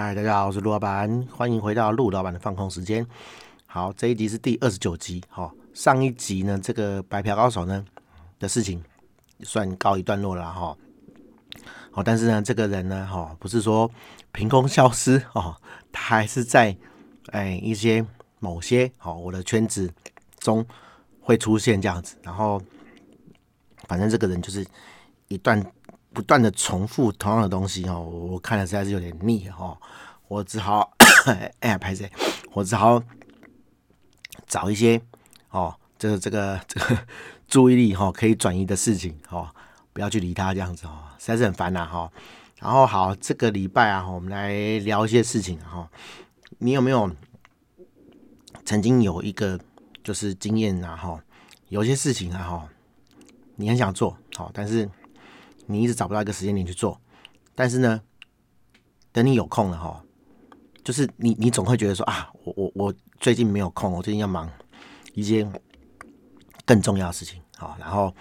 嗨，大家好，我是陆老板，欢迎回到陆老板的放空时间。好，这一集是第二十九集。好，上一集呢，这个白嫖高手呢的事情算告一段落了哈。好，但是呢，这个人呢，哈，不是说凭空消失 哦，他还是在哎一些某些好我的圈子中会出现这样子。然后，反正这个人就是一段。不断的重复同样的东西哦，我看了实在是有点腻哈，我只好哎，拍谢，我只好找一些哦，这个这个这个注意力哈可以转移的事情哦，不要去理他这样子哦，实在是很烦呐哈。然后好，这个礼拜啊，我们来聊一些事情哈。你有没有曾经有一个就是经验啊哈？有些事情啊哈，你很想做好，但是。你一直找不到一个时间点去做，但是呢，等你有空了哈，就是你你总会觉得说啊，我我我最近没有空，我最近要忙一些更重要的事情，好，然后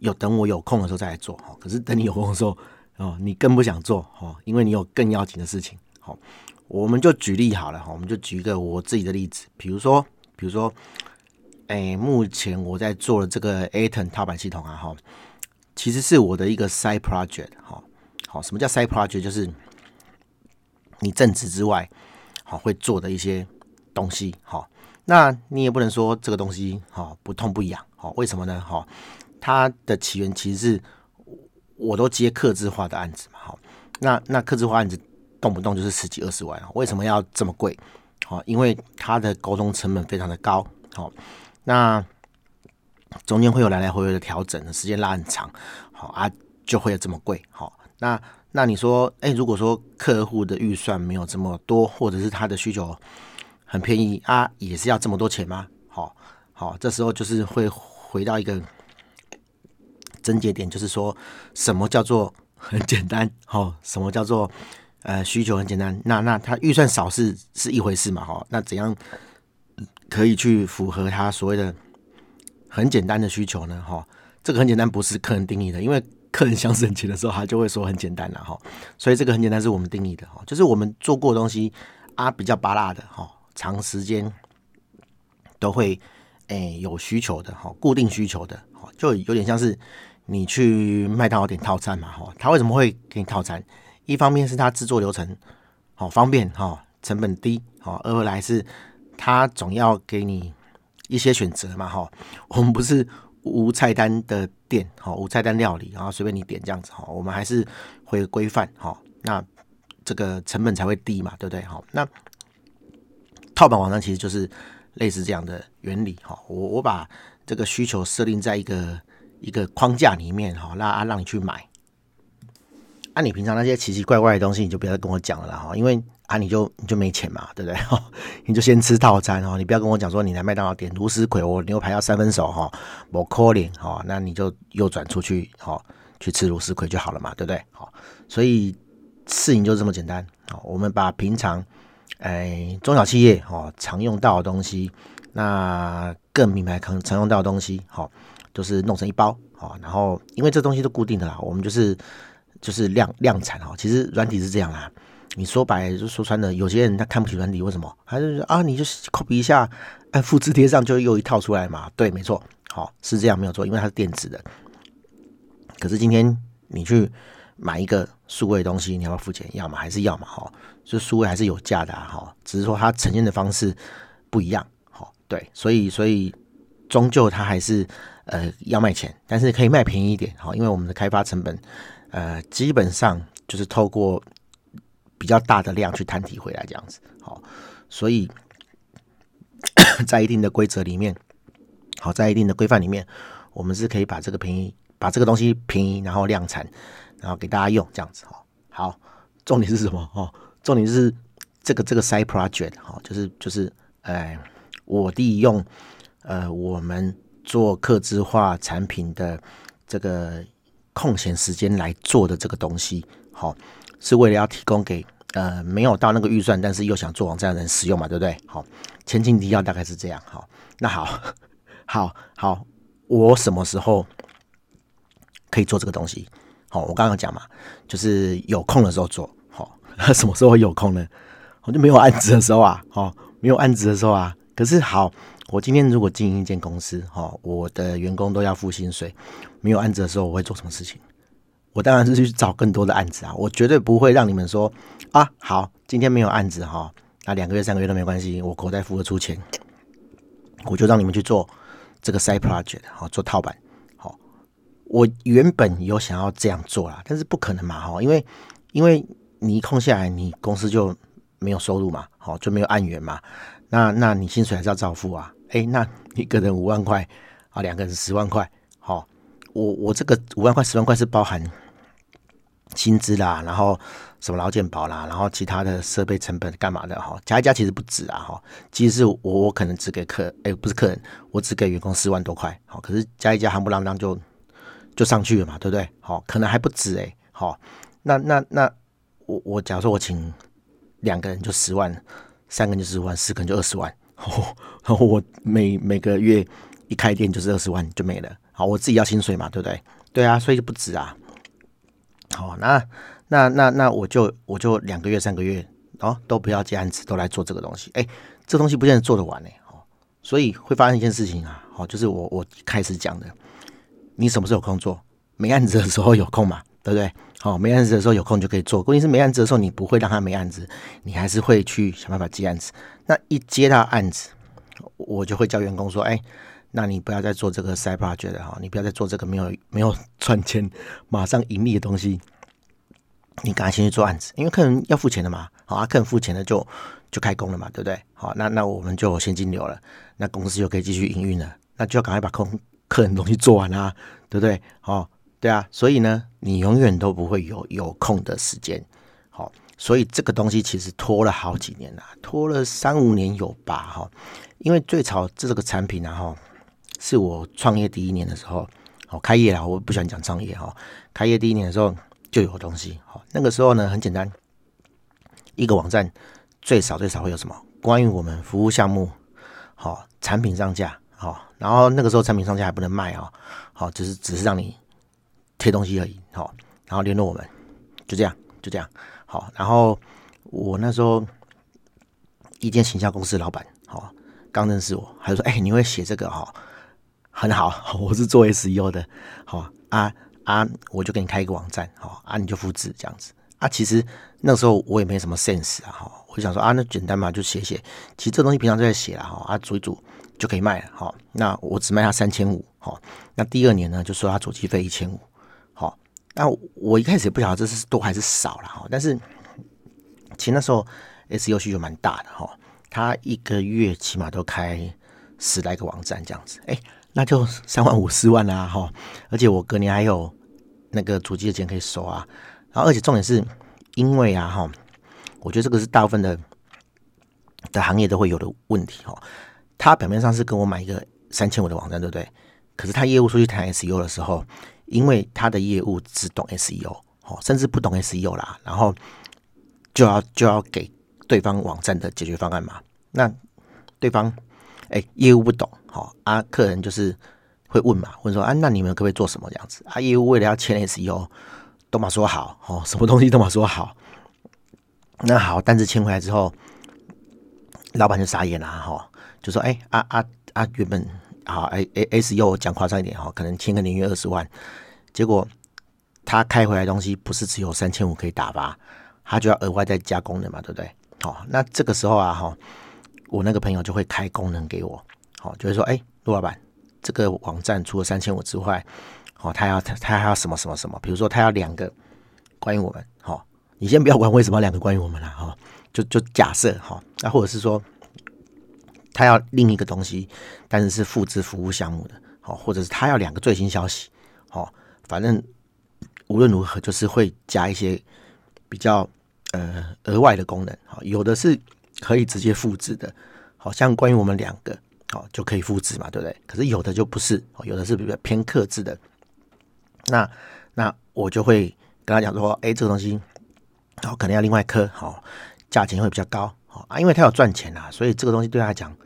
有等我有空的时候再来做，哈。可是等你有空的时候，哦，你更不想做，哈，因为你有更要紧的事情，好，我们就举例好了，哈，我们就举一个我自己的例子，比如说，比如说，哎，目前我在做的这个 Aton 套板系统啊，哈。其实是我的一个 side project，哈，好，什么叫 side project？就是你正职之外，好会做的一些东西，好，那你也不能说这个东西，哈，不痛不痒，好，为什么呢？哈，它的起源其实是我都接客制化的案子嘛，好，那那客制化案子动不动就是十几二十万，为什么要这么贵？好，因为它的沟通成本非常的高，好，那。中间会有来来回回的调整，时间拉很长，好啊，就会有这么贵。好，那那你说，哎，如果说客户的预算没有这么多，或者是他的需求很便宜啊，也是要这么多钱吗？好，好，这时候就是会回到一个症结点，就是说什么叫做很简单？好，什么叫做呃需求很简单？那那他预算少是是一回事嘛？好，那怎样可以去符合他所谓的？很简单的需求呢，哈，这个很简单不是客人定义的，因为客人想省钱的时候，他就会说很简单了，哈，所以这个很简单是我们定义的，哈，就是我们做过的东西啊，比较巴辣的，哈，长时间都会诶、有需求的，哈，固定需求的，哈，就有点像是你去麦当劳点套餐嘛，哈，他为什么会给你套餐？一方面是他制作流程好方便，哈，成本低，好，二来是他总要给你。一些选择嘛，哈，我们不是无菜单的店，哈，无菜单料理，然后随便你点这样子，哈，我们还是会规范，哈，那这个成本才会低嘛，对不对？哈，那套版网站其实就是类似这样的原理，哈，我我把这个需求设定在一个一个框架里面，哈，那啊让你去买，那你平常那些奇奇怪怪的东西，你就不要再跟我讲了啦，哈，因为。啊，你就你就没钱嘛，对不对？你就先吃套餐哦，你不要跟我讲说你来麦当劳点卢丝葵，我牛排要三分熟哈，我可怜哈，那你就右转出去哈，去吃卢丝葵就好了嘛，对不对？好，所以事情就这么简单。好，我们把平常哎中小企业哦常用到的东西，那各品牌可能常用到的东西，好，都是弄成一包好，然后因为这东西都固定的啦，我们就是就是量量产哈。其实软体是这样啦。你说白就说穿了，有些人他看不起软体，为什么？还是啊，你就 copy 一下，哎，复制贴上就又一套出来嘛？对，没错，好是这样没有错，因为它是电子的。可是今天你去买一个数位的东西，你要要付钱？要嘛还是要嘛？哈，就数位还是有价的哈，只是说它呈现的方式不一样。好，对，所以所以终究它还是呃要卖钱，但是可以卖便宜一点。好，因为我们的开发成本呃基本上就是透过。比较大的量去摊提回来这样子，好，所以 在一定的规则里面，好，在一定的规范里面，我们是可以把这个便宜，把这个东西便宜，然后量产，然后给大家用这样子，哈，好，重点是什么？哦，重点是这个这个 side project，哈，就是就是，哎，我利用呃我们做客制化产品的这个空闲时间来做的这个东西，好。是为了要提供给呃没有到那个预算，但是又想做网站的人使用嘛，对不对？好，前情提要大概是这样。好，那好，好，好，我什么时候可以做这个东西？好，我刚刚讲嘛，就是有空的时候做。好，他 什么时候有空呢？我就没有案子的时候啊，哦，没有案子的时候啊。可是好，我今天如果经营一间公司，哦，我的员工都要付薪水，没有案子的时候，我会做什么事情？我当然是去找更多的案子啊！我绝对不会让你们说啊，好，今天没有案子哈，那两个月、三个月都没关系，我口袋付得出钱，我就让你们去做这个 side project，好，做套版。好，我原本有想要这样做啦，但是不可能嘛，哈，因为因为你一空下来，你公司就没有收入嘛，好，就没有案源嘛，那那你薪水还是要照付啊？哎，那一个人五万块啊，两个人十万块，我我这个五万块、十万块是包含。薪资啦，然后什么劳健保啦，然后其他的设备成本干嘛的哈，加一加其实不止啊哈，其实是我我可能只给客，哎不是客人，我只给员工四万多块，好，可是加一加夯不啷当就就上去了嘛，对不对？好，可能还不止哎，好，那那那我我假如说我请两个人就十万，三个人就十万，四个人就二十万，然后我每每个月一开店就是二十万就没了，好，我自己要薪水嘛，对不对？对啊，所以就不止啊。好，那那那那我就我就两个月三个月哦，都不要接案子，都来做这个东西。哎，这东西不见得做得完呢。哦，所以会发生一件事情啊。哦，就是我我开始讲的，你什么时候有空做？没案子的时候有空嘛，对不对？好，没案子的时候有空就可以做。关键是没案子的时候，你不会让他没案子，你还是会去想办法接案子。那一接到案子，我就会叫员工说，哎。那你不要再做这个 side project 哈，你不要再做这个没有没有赚钱、马上盈利的东西。你赶快先去做案子，因为客人要付钱的嘛，好啊，客人付钱了就就开工了嘛，对不对？好，那那我们就有现金流了，那公司就可以继续营运了，那就要赶快把空客人东西做完啊，对不对？好，对啊，所以呢，你永远都不会有有空的时间，好，所以这个东西其实拖了好几年了，拖了三五年有吧？哈，因为最早这个产品啊，哈。是我创业第一年的时候，哦，开业了，我不喜欢讲创业哈。开业第一年的时候就有东西，好，那个时候呢很简单，一个网站最少最少会有什么？关于我们服务项目，好，产品上架，好，然后那个时候产品上架还不能卖啊，好，只是只是让你贴东西而已，好，然后联络我们，就这样，就这样，好，然后我那时候一间行销公司老板，好，刚认识我，他就说，哎，你会写这个哈？很好，我是做 SEO 的，好啊啊，我就给你开一个网站，好啊，你就复制这样子啊。其实那时候我也没什么 sense 啊，哈，我就想说啊，那简单嘛，就写写。其实这东西平常就在写了，哈啊，组一组就可以卖了，哈。那我只卖他三千五，哈。那第二年呢，就收他主机费一千五，好。那我一开始也不晓得这是多还是少了，哈。但是其实那时候 SEO 需求蛮大的，哈。他一个月起码都开十来个网站这样子，哎。那就三万五四万啦，哈！而且我隔年还有那个主机的钱可以收啊。然后，而且重点是，因为啊，哈，我觉得这个是大部分的的行业都会有的问题，哈。他表面上是跟我买一个三千五的网站，对不对？可是他业务出去谈 SEO 的时候，因为他的业务只懂 SEO，哦，甚至不懂 SEO 啦，然后就要就要给对方网站的解决方案嘛。那对方。哎，业务不懂，好啊，客人就是会问嘛，问说啊，那你们可不可以做什么这样子啊？业务为了要签 SEO，都嘛说好，哦，什么东西都嘛说好。那好，单子签回来之后，老板就傻眼了，哈，就说哎啊啊啊，原本好哎哎 SEO 讲夸张一点哈，可能签个年约二十万，结果他开回来的东西不是只有三千五可以打发，他就要额外再加功能嘛，对不对？好，那这个时候啊，哈。我那个朋友就会开功能给我，好，就会说，哎，陆老板，这个网站除了三千五之外，好，他要他他还要什么什么什么，比如说他要两个关于我们，好，你先不要管为什么两个关于我们了，哈，就就假设，哈，那或者是说他要另一个东西，但是是复制服务项目的，好，或者是他要两个最新消息，好，反正无论如何就是会加一些比较呃额外的功能，好，有的是。可以直接复制的，好像关于我们两个，好就可以复制嘛，对不对？可是有的就不是，有的是比较偏克制的。那那我就会跟他讲说，哎，这个东西，然后可能要另外刻，好，价钱会比较高，好啊，因为他有赚钱啊，所以这个东西对他来讲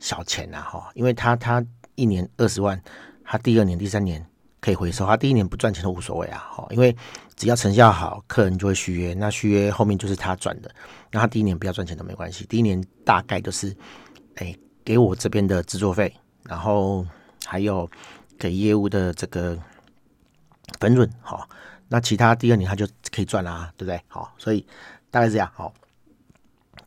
小钱啊，哈，因为他他一年二十万，他第二年、第三年，可以回收，他第一年不赚钱都无所谓啊，哈，因为只要成效好，客人就会续约，那续约后面就是他赚的，那他第一年不要赚钱都没关系，第一年大概就是，哎、给我这边的制作费，然后还有给业务的这个分润，好，那其他第二年他就可以赚啦，对不对？好，所以大概是这样，好，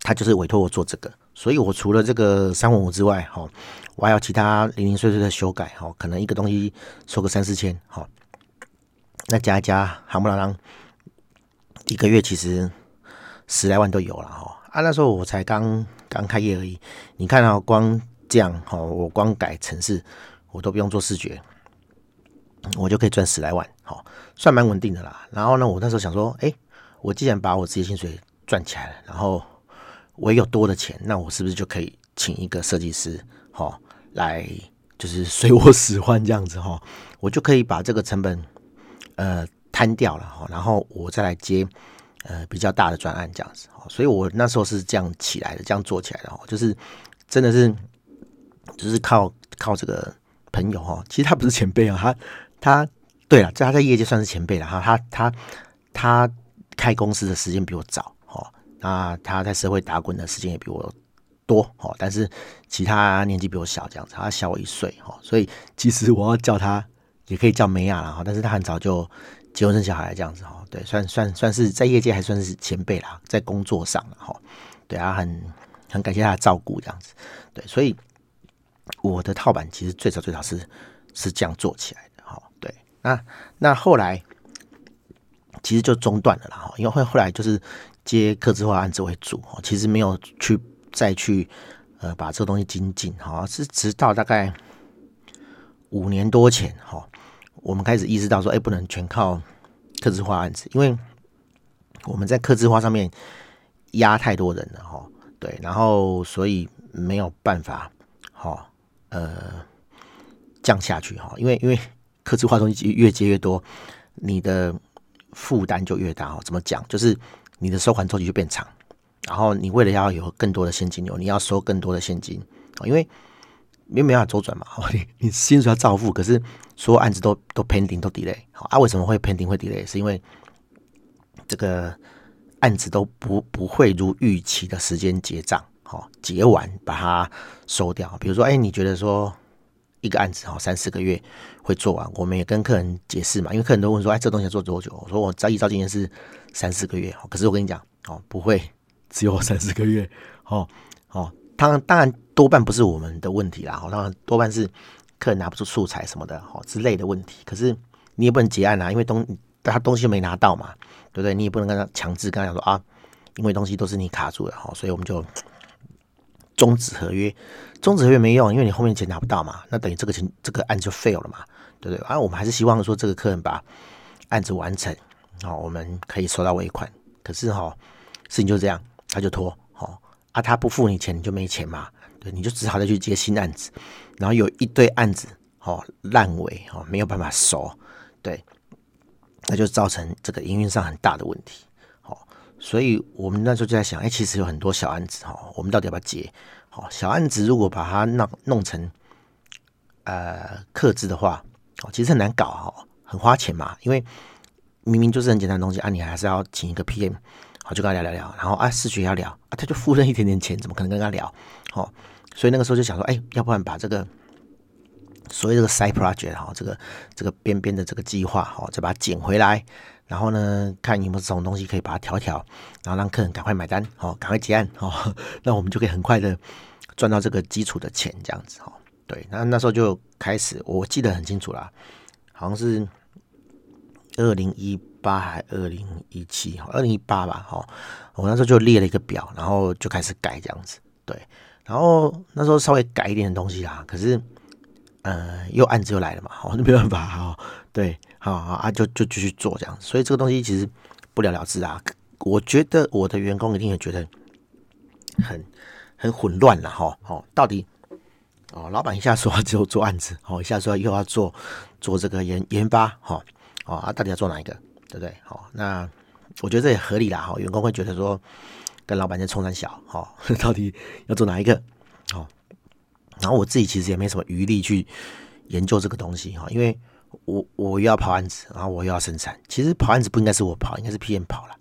他就是委托我做这个。所以我除了这个三文五之外，哈，我还有其他零零碎碎的修改，哈，可能一个东西收个三四千，哈，那加一加，夯不啷当，一个月其实十来万都有了，哈。啊，那时候我才刚刚开业而已，你看啊，光这样，哈，我光改程式，我都不用做视觉，我就可以赚十来万，哈，算蛮稳定的啦。然后呢，我那时候想说，哎，我既然把我自己薪水赚起来了，然后我有多的钱，那我是不是就可以请一个设计师，哈，来就是随我使唤这样子哈，我就可以把这个成本呃摊掉了哈，然后我再来接呃比较大的专案这样子，所以我那时候是这样起来的，这样做起来的，就是真的是就是靠靠这个朋友哈，其实他不是前辈啊，他他对了，在他在业界算是前辈了哈，他他他开公司的时间比我早。那他在社会打滚的时间也比我多哈，但是其他年纪比我小，这样子，他小我一岁哈，所以其实我要叫他也可以叫梅亚了哈，但是他很早就结婚生小孩这样子哈，对，算算算是在业界还算是前辈啦，在工作上了哈，对啊，很很感谢他的照顾这样子，对，所以我的套版其实最早最早是是这样做起来的哈，对，那那后来其实就中断了啦哈，因为后后来就是。接客制化案子为主，其实没有去再去呃把这个东西精进，哈，是直到大概五年多前，哈，我们开始意识到说，哎，不能全靠客制化案子，因为我们在客制化上面压太多人了，哈，对，然后所以没有办法，哈，呃，降下去，哈，因为因为客制化东西越接越多，你的负担就越大，哈，怎么讲？就是。你的收款周期就变长，然后你为了要有更多的现金流，你要收更多的现金，因为没没办法周转嘛，你你薪水要照付，可是所有案子都都 pending 都 delay，好啊，为什么会 pending 会 delay？是因为这个案子都不不会如预期的时间结账，好结完把它收掉。比如说，哎，你觉得说一个案子哈三四个月会做完，我们也跟客人解释嘛，因为客人都问说，哎，这东西要做多久？我说我照一照经验是。三四个月，可是我跟你讲哦，不会只有三四个月哦哦，当然当然多半不是我们的问题啦，当然多半是客人拿不出素材什么的哦之类的问题。可是你也不能结案啊，因为东他东西没拿到嘛，对不对？你也不能跟他强制跟他讲说啊，因为东西都是你卡住了哈，所以我们就终止合约。终止合约没用，因为你后面钱拿不到嘛，那等于这个钱这个案子就 fail 了嘛，对不对？啊，我们还是希望说这个客人把案子完成。好，我们可以收到尾款，可是哈，事情就这样，他就拖，好啊，他不付你钱，你就没钱嘛，对，你就只好再去接新案子，然后有一堆案子，哦，烂尾，哦，没有办法收，对，那就造成这个营运上很大的问题，所以我们那时候就在想，哎，其实有很多小案子，哈，我们到底要不要接？好，小案子如果把它弄弄成呃克制的话，哦，其实很难搞，哈，很花钱嘛，因为。明明就是很简单的东西啊，你还是要请一个 PM，好，就跟他聊聊聊，然后啊，视觉要聊啊，他就付了一点点钱，怎么可能跟他聊？好，所以那个时候就想说，哎，要不然把这个所谓这个 side project 哈，这个这个边边的这个计划哈，再把它捡回来，然后呢，看有没有这种东西可以把它调调，然后让客人赶快买单，好，赶快结案，好，那我们就可以很快的赚到这个基础的钱，这样子哈。对，那那时候就开始，我记得很清楚啦，好像是。二零一八还二零一七，二零一八吧哈，我那时候就列了一个表，然后就开始改这样子，对，然后那时候稍微改一点的东西啦，可是呃，又案子又来了嘛，好，那没办法哈，对，好好啊，就就继续做这样，所以这个东西其实不了了之啊，我觉得我的员工一定也觉得很很混乱了哈，哦，到底哦，老板一下说只有做案子，哦，一下说又要做做这个研研发哈。哦啊，到底要做哪一个，对不对？好，那我觉得这也合理啦。哈，员工会觉得说，跟老板在冲三小，哈，到底要做哪一个？好，然后我自己其实也没什么余力去研究这个东西，哈，因为我我又要跑案子，然后我又要生产。其实跑案子不应该是我跑，应该是 PM 跑了。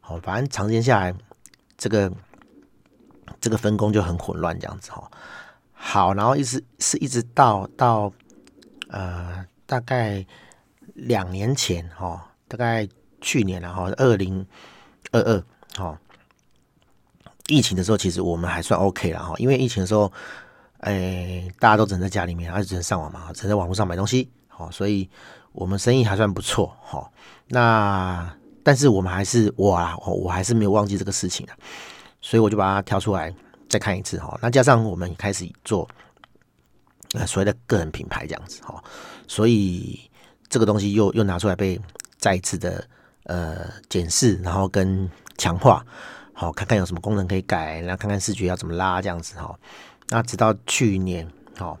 好，反正长时间下来，这个这个分工就很混乱，这样子哈。好，然后一直是一直到到呃大概两年前哈，大概去年然后二零二二哈，疫情的时候，其实我们还算 OK 了哈，因为疫情的时候。哎，大家都只能在家里面，还是只能上网嘛，只能在网络上买东西，好，所以我们生意还算不错，好。那但是我们还是我啊，我还是没有忘记这个事情啊，所以我就把它挑出来再看一次，哈。那加上我们开始做呃所谓的个人品牌这样子，哈，所以这个东西又又拿出来被再一次的呃检视，然后跟强化，好，看看有什么功能可以改，然后看看视觉要怎么拉这样子，哈。那直到去年，哦，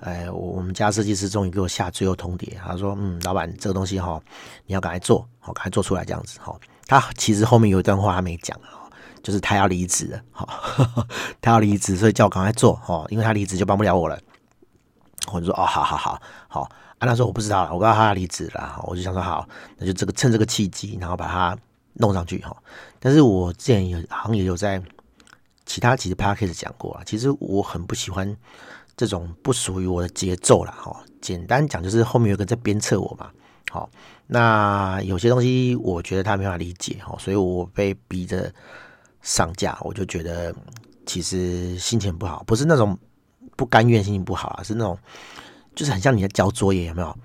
哎，我们家设计师终于给我下最后通牒，他说：“嗯，老板，这个东西哈，你要赶快做，好，赶快做出来这样子。”哈，他其实后面有一段话他没讲，就是他要离职了，哈，他要离职，所以叫我赶快做，哈，因为他离职就帮不了我了。我就说：“哦，好好好，好。”啊，他说：“我不知道了，我告诉他要离职了。”我就想说：“好，那就这个趁这个契机，然后把它弄上去，哈。”但是我之前有好像也有在。其他几个 podcast 讲过啊，其实我很不喜欢这种不属于我的节奏了哈。简单讲就是后面有个在鞭策我嘛。好，那有些东西我觉得他没法理解哈，所以我被逼着上架，我就觉得其实心情不好，不是那种不甘愿心情不好啊，是那种就是很像你在交作业有没有？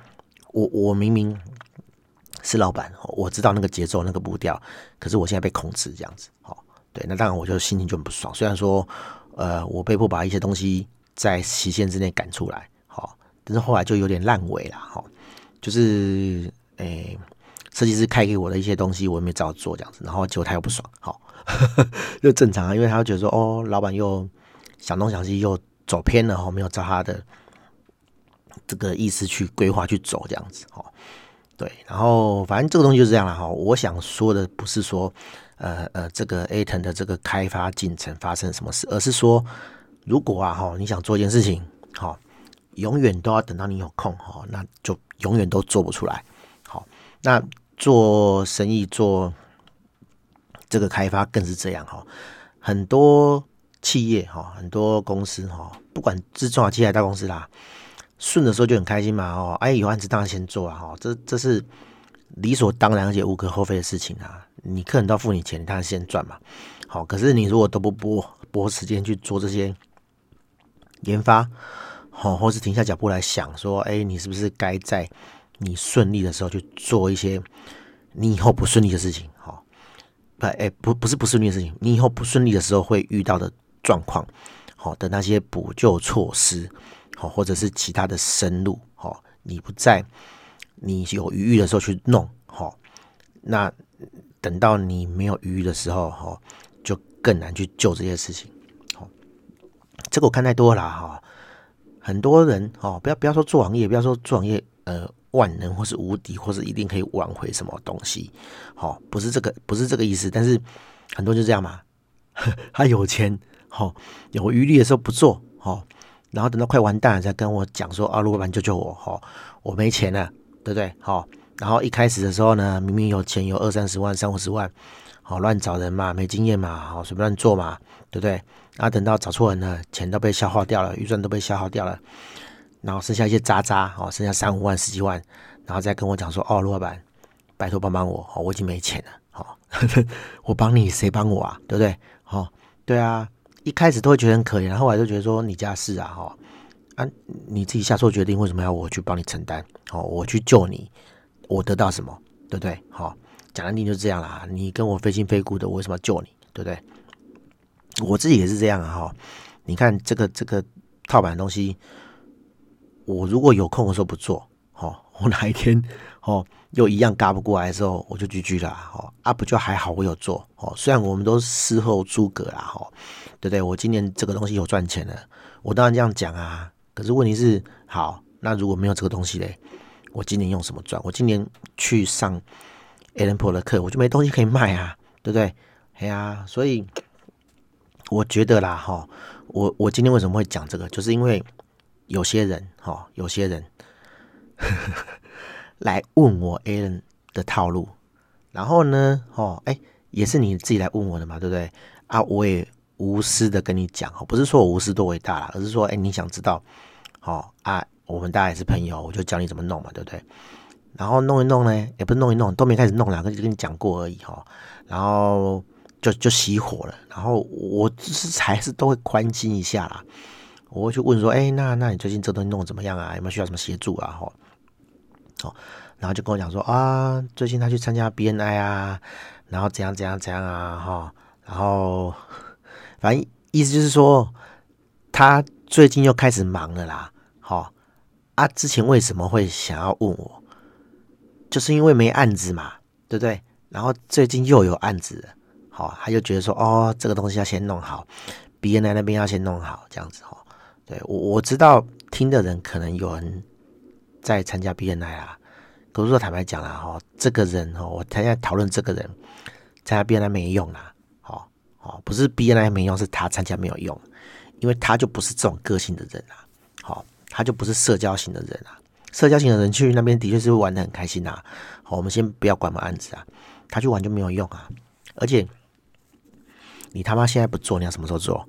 我我明明是老板，我知道那个节奏那个步调，可是我现在被控制这样子，好。对，那当然我就心情就很不爽。虽然说，呃，我被迫把一些东西在期限之内赶出来，好，但是后来就有点烂尾了，哈。就是，诶、欸，设计师开给我的一些东西，我也没照做这样子，然后结果他又不爽，好，就正常啊，因为他觉得说，哦，老板又想东想西，又走偏了，哈，没有照他的这个意思去规划去走这样子，哈。对，然后反正这个东西就是这样了，哈。我想说的不是说。呃呃，这个 ATOM 的这个开发进程发生什么事？而是说，如果啊哈，你想做一件事情，哈，永远都要等到你有空哈，那就永远都做不出来。好，那做生意做这个开发更是这样哈。很多企业哈，很多公司哈，不管是中小企业大公司啦，顺的时候就很开心嘛哦，哎，有案子当然先做啊哈，这这是理所当然而且无可厚非的事情啊。你客人都要付你钱，他先赚嘛。好，可是你如果都不拨拨时间去做这些研发，好，或是停下脚步来想说，哎，你是不是该在你顺利的时候去做一些你以后不顺利的事情？好，不，哎，不，不是不顺利的事情，你以后不顺利的时候会遇到的状况，好的那些补救措施，好，或者是其他的生路，好，你不在你有余裕的时候去弄，好，那。等到你没有余裕的时候，哈，就更难去救这些事情。好，这个我看太多了哈。很多人哦，不要不要说做行业，不要说做行业，呃，万能或是无敌，或是一定可以挽回什么东西。好，不是这个，不是这个意思。但是很多人就这样嘛，他有钱，好，有余力的时候不做，好，然后等到快完蛋了才跟我讲说啊，老板救救我，好，我没钱了，对不对？好。然后一开始的时候呢，明明有钱，有二三十万、三五十万，好乱找人嘛，没经验嘛，好随便乱做嘛，对不对？然后等到找错人了，钱都被消耗掉了，预算都被消耗掉了，然后剩下一些渣渣，哦，剩下三五万、十几万，然后再跟我讲说，哦，陆老板，拜托帮帮我，哦我已经没钱了，好，我帮你，谁帮我啊？对不对？好，对啊，一开始都会觉得很可怜，后来就觉得说你家事啊，哈，啊，你自己下错决定，为什么要我去帮你承担？好，我去救你。我得到什么，对不对？好，讲难听就是这样啦。你跟我非亲非故的，我为什么要救你，对不对？我自己也是这样啊。哈，你看这个这个套版的东西，我如果有空的时候不做，好，我哪一天哦又一样嘎不过来的时候，我就 GG 了。哦，啊不就还好我有做。哦，虽然我们都事后诸葛啦，哈，对不对？我今年这个东西有赚钱了，我当然这样讲啊。可是问题是，好，那如果没有这个东西嘞？我今年用什么赚？我今年去上 Allen Po 的课，我就没东西可以卖啊，对不对？哎呀，所以我觉得啦，哈，我我今天为什么会讲这个？就是因为有些人，哈，有些人 来问我 Alan 的套路，然后呢，哦，哎，也是你自己来问我的嘛，对不对？啊，我也无私的跟你讲哦，不是说我无私多伟大啦，而是说，哎，你想知道，哦啊，我们大家也是朋友，我就教你怎么弄嘛，对不对？然后弄一弄呢，也不是弄一弄，都没开始弄，两个就跟你讲过而已哈。然后就就熄火了。然后我只是还是都会关心一下啦，我会去问说，哎，那那你最近这东西弄得怎么样啊？有没有需要什么协助啊？哈，哦，然后就跟我讲说啊，最近他去参加 BNI 啊，然后怎样怎样怎样啊，哈，然后反正意思就是说，他最近又开始忙了啦，好啊，之前为什么会想要问我？就是因为没案子嘛，对不对？然后最近又有案子了，好，他就觉得说，哦，这个东西要先弄好，BNI 那边要先弄好，这样子哦。对，我我知道听的人可能有人在参加 BNI 啊，可是说坦白讲啦，哈，这个人哦，我现在讨论这个人参加 BNI 没用啦，哦，不是 BNI 没用，是他参加没有用，因为他就不是这种个性的人啊，好，他就不是社交型的人啊。社交型的人去那边的确是会玩的很开心呐。好，我们先不要管嘛案子啊，他去玩就没有用啊。而且你他妈现在不做，你要什么时候做？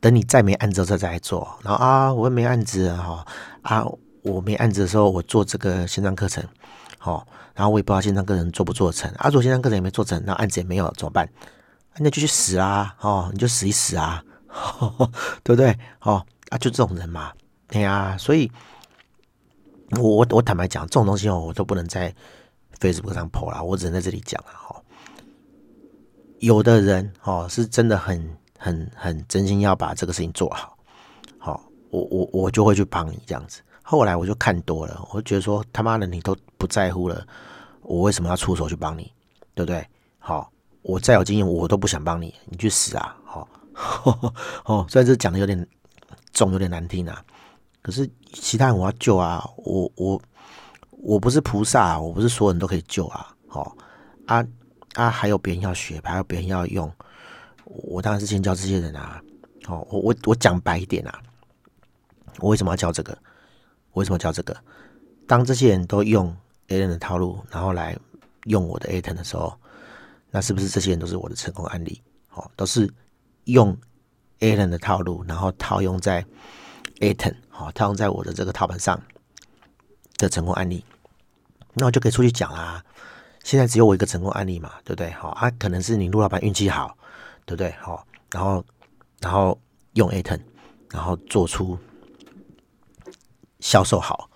等你再没案子的时候再来做。然后啊，我又没案子哈啊，我没案子的时候我做这个线上课程，好，然后我也不知道线上课程做不做成啊。做线上课程也没做成，那案子也没有怎么办？那就去死啊！哦，你就死一死啊，对不对？哦啊，就这种人嘛，对啊，所以。我我我坦白讲，这种东西哦，我都不能在 Facebook 上 po 啦，我只能在这里讲了哈。有的人哦，是真的很很很真心要把这个事情做好，好，我我我就会去帮你这样子。后来我就看多了，我就觉得说他妈的你都不在乎了，我为什么要出手去帮你？对不对？好，我再有经验，我都不想帮你，你去死啊！好，哦，虽然这讲的有点重，有点难听啊。可是其他人我要救啊，我我我不是菩萨，我不是所有人都可以救啊，好啊啊，还有别人要学，还有别人要用，我当然是先教这些人啊，好，我我我讲白一点啊，我为什么要教这个？我为什么教这个？当这些人都用 A 人的套路，然后来用我的 at 的时候，那是不是这些人都是我的成功案例？好，都是用 Alan 的套路，然后套用在。Aton 好，套用在我的这个套盘上的成功案例，那我就可以出去讲啦。现在只有我一个成功案例嘛，对不对？好啊，可能是你陆老板运气好，对不对？好，然后然后用 Aton，然后做出销售好、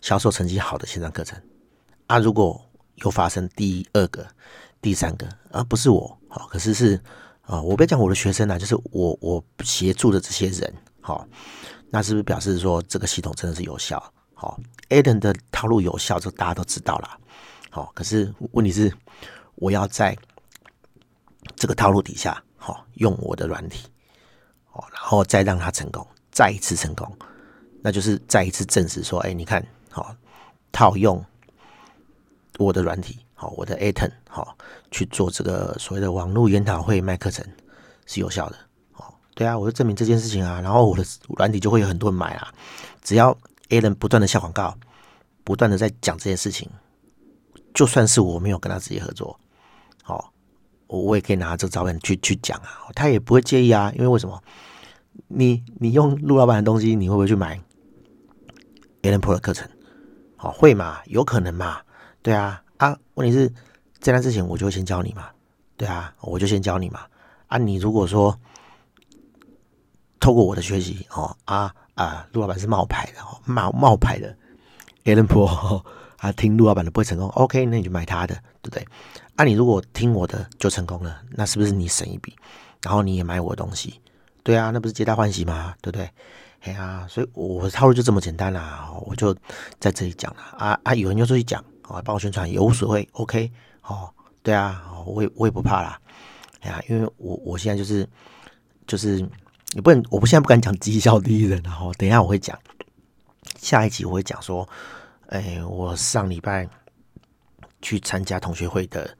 销售成绩好的线上课程啊。如果又发生第二个、第三个，而不是我好，可是是啊，我不要讲我的学生啊，就是我我协助的这些人好。那是不是表示说这个系统真的是有效？好，Adam 的套路有效，这大家都知道了。好，可是问题是，我要在这个套路底下，好，用我的软体，好，然后再让他成功，再一次成功，那就是再一次证实说，哎，你看，好，套用我的软体，好，我的 Aton，好，去做这个所谓的网络研讨会卖课程是有效的哦。对啊，我就证明这件事情啊，然后我的软体就会有很多人买啊。只要 Alan 不断的下广告，不断的在讲这件事情，就算是我没有跟他直接合作，好，我我也可以拿这个照片去去讲啊，他也不会介意啊。因为为什么？你你用陆老板的东西，你会不会去买 Alan Pro 的课程？好，会嘛？有可能嘛？对啊，啊，问题是在那之前，我就先教你嘛。对啊，我就先教你嘛。啊，你如果说。透过我的学习哦啊啊，陆老板是冒牌的哦，冒冒牌的 Alan p o 啊，听陆老板的不会成功，OK，那你就买他的，对不对？啊，你如果听我的就成功了，那是不是你省一笔？然后你也买我的东西，对啊，那不是皆大欢喜吗？对不对？哎呀，所以我的套路就这么简单啦，我就在这里讲了啊啊，有人就出去讲，哦，帮我宣传也无所谓，OK，哦，对啊，我也我也不怕啦，哎呀，因为我我现在就是就是。你不能，我不现在不敢讲绩效第一人，然后等一下我会讲，下一集我会讲说，哎，我上礼拜去参加同学会的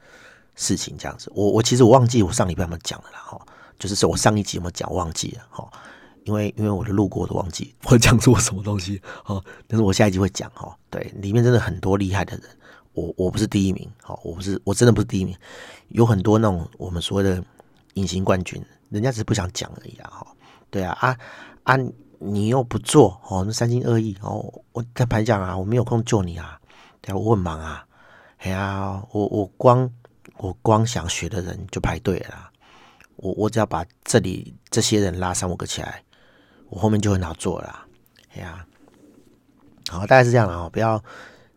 事情，这样子。我我其实我忘记我上礼拜有没有讲了啦，哈，就是说我上一集有没有讲忘记了，哈，因为因为我的路过我都忘记我讲错什么东西哦，但是我下一集会讲哦。对，里面真的很多厉害的人，我我不是第一名，好，我不是我真的不是第一名，有很多那种我们所谓的隐形冠军，人家只是不想讲而已啊，哈，对啊啊啊，你又不做哦，那三心二意哦，我在排讲啊，我没有空救你啊，对啊，我很忙啊，哎呀，我我光我光想学的人就排队了啦，我我只要把这里这些人拉上我个起来。我后面就很好做了啦，哎呀，好，大概是这样了哦，不要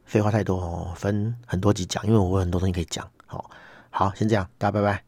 废话太多哦，分很多集讲，因为我有很多东西可以讲，好，好，先这样，大家拜拜。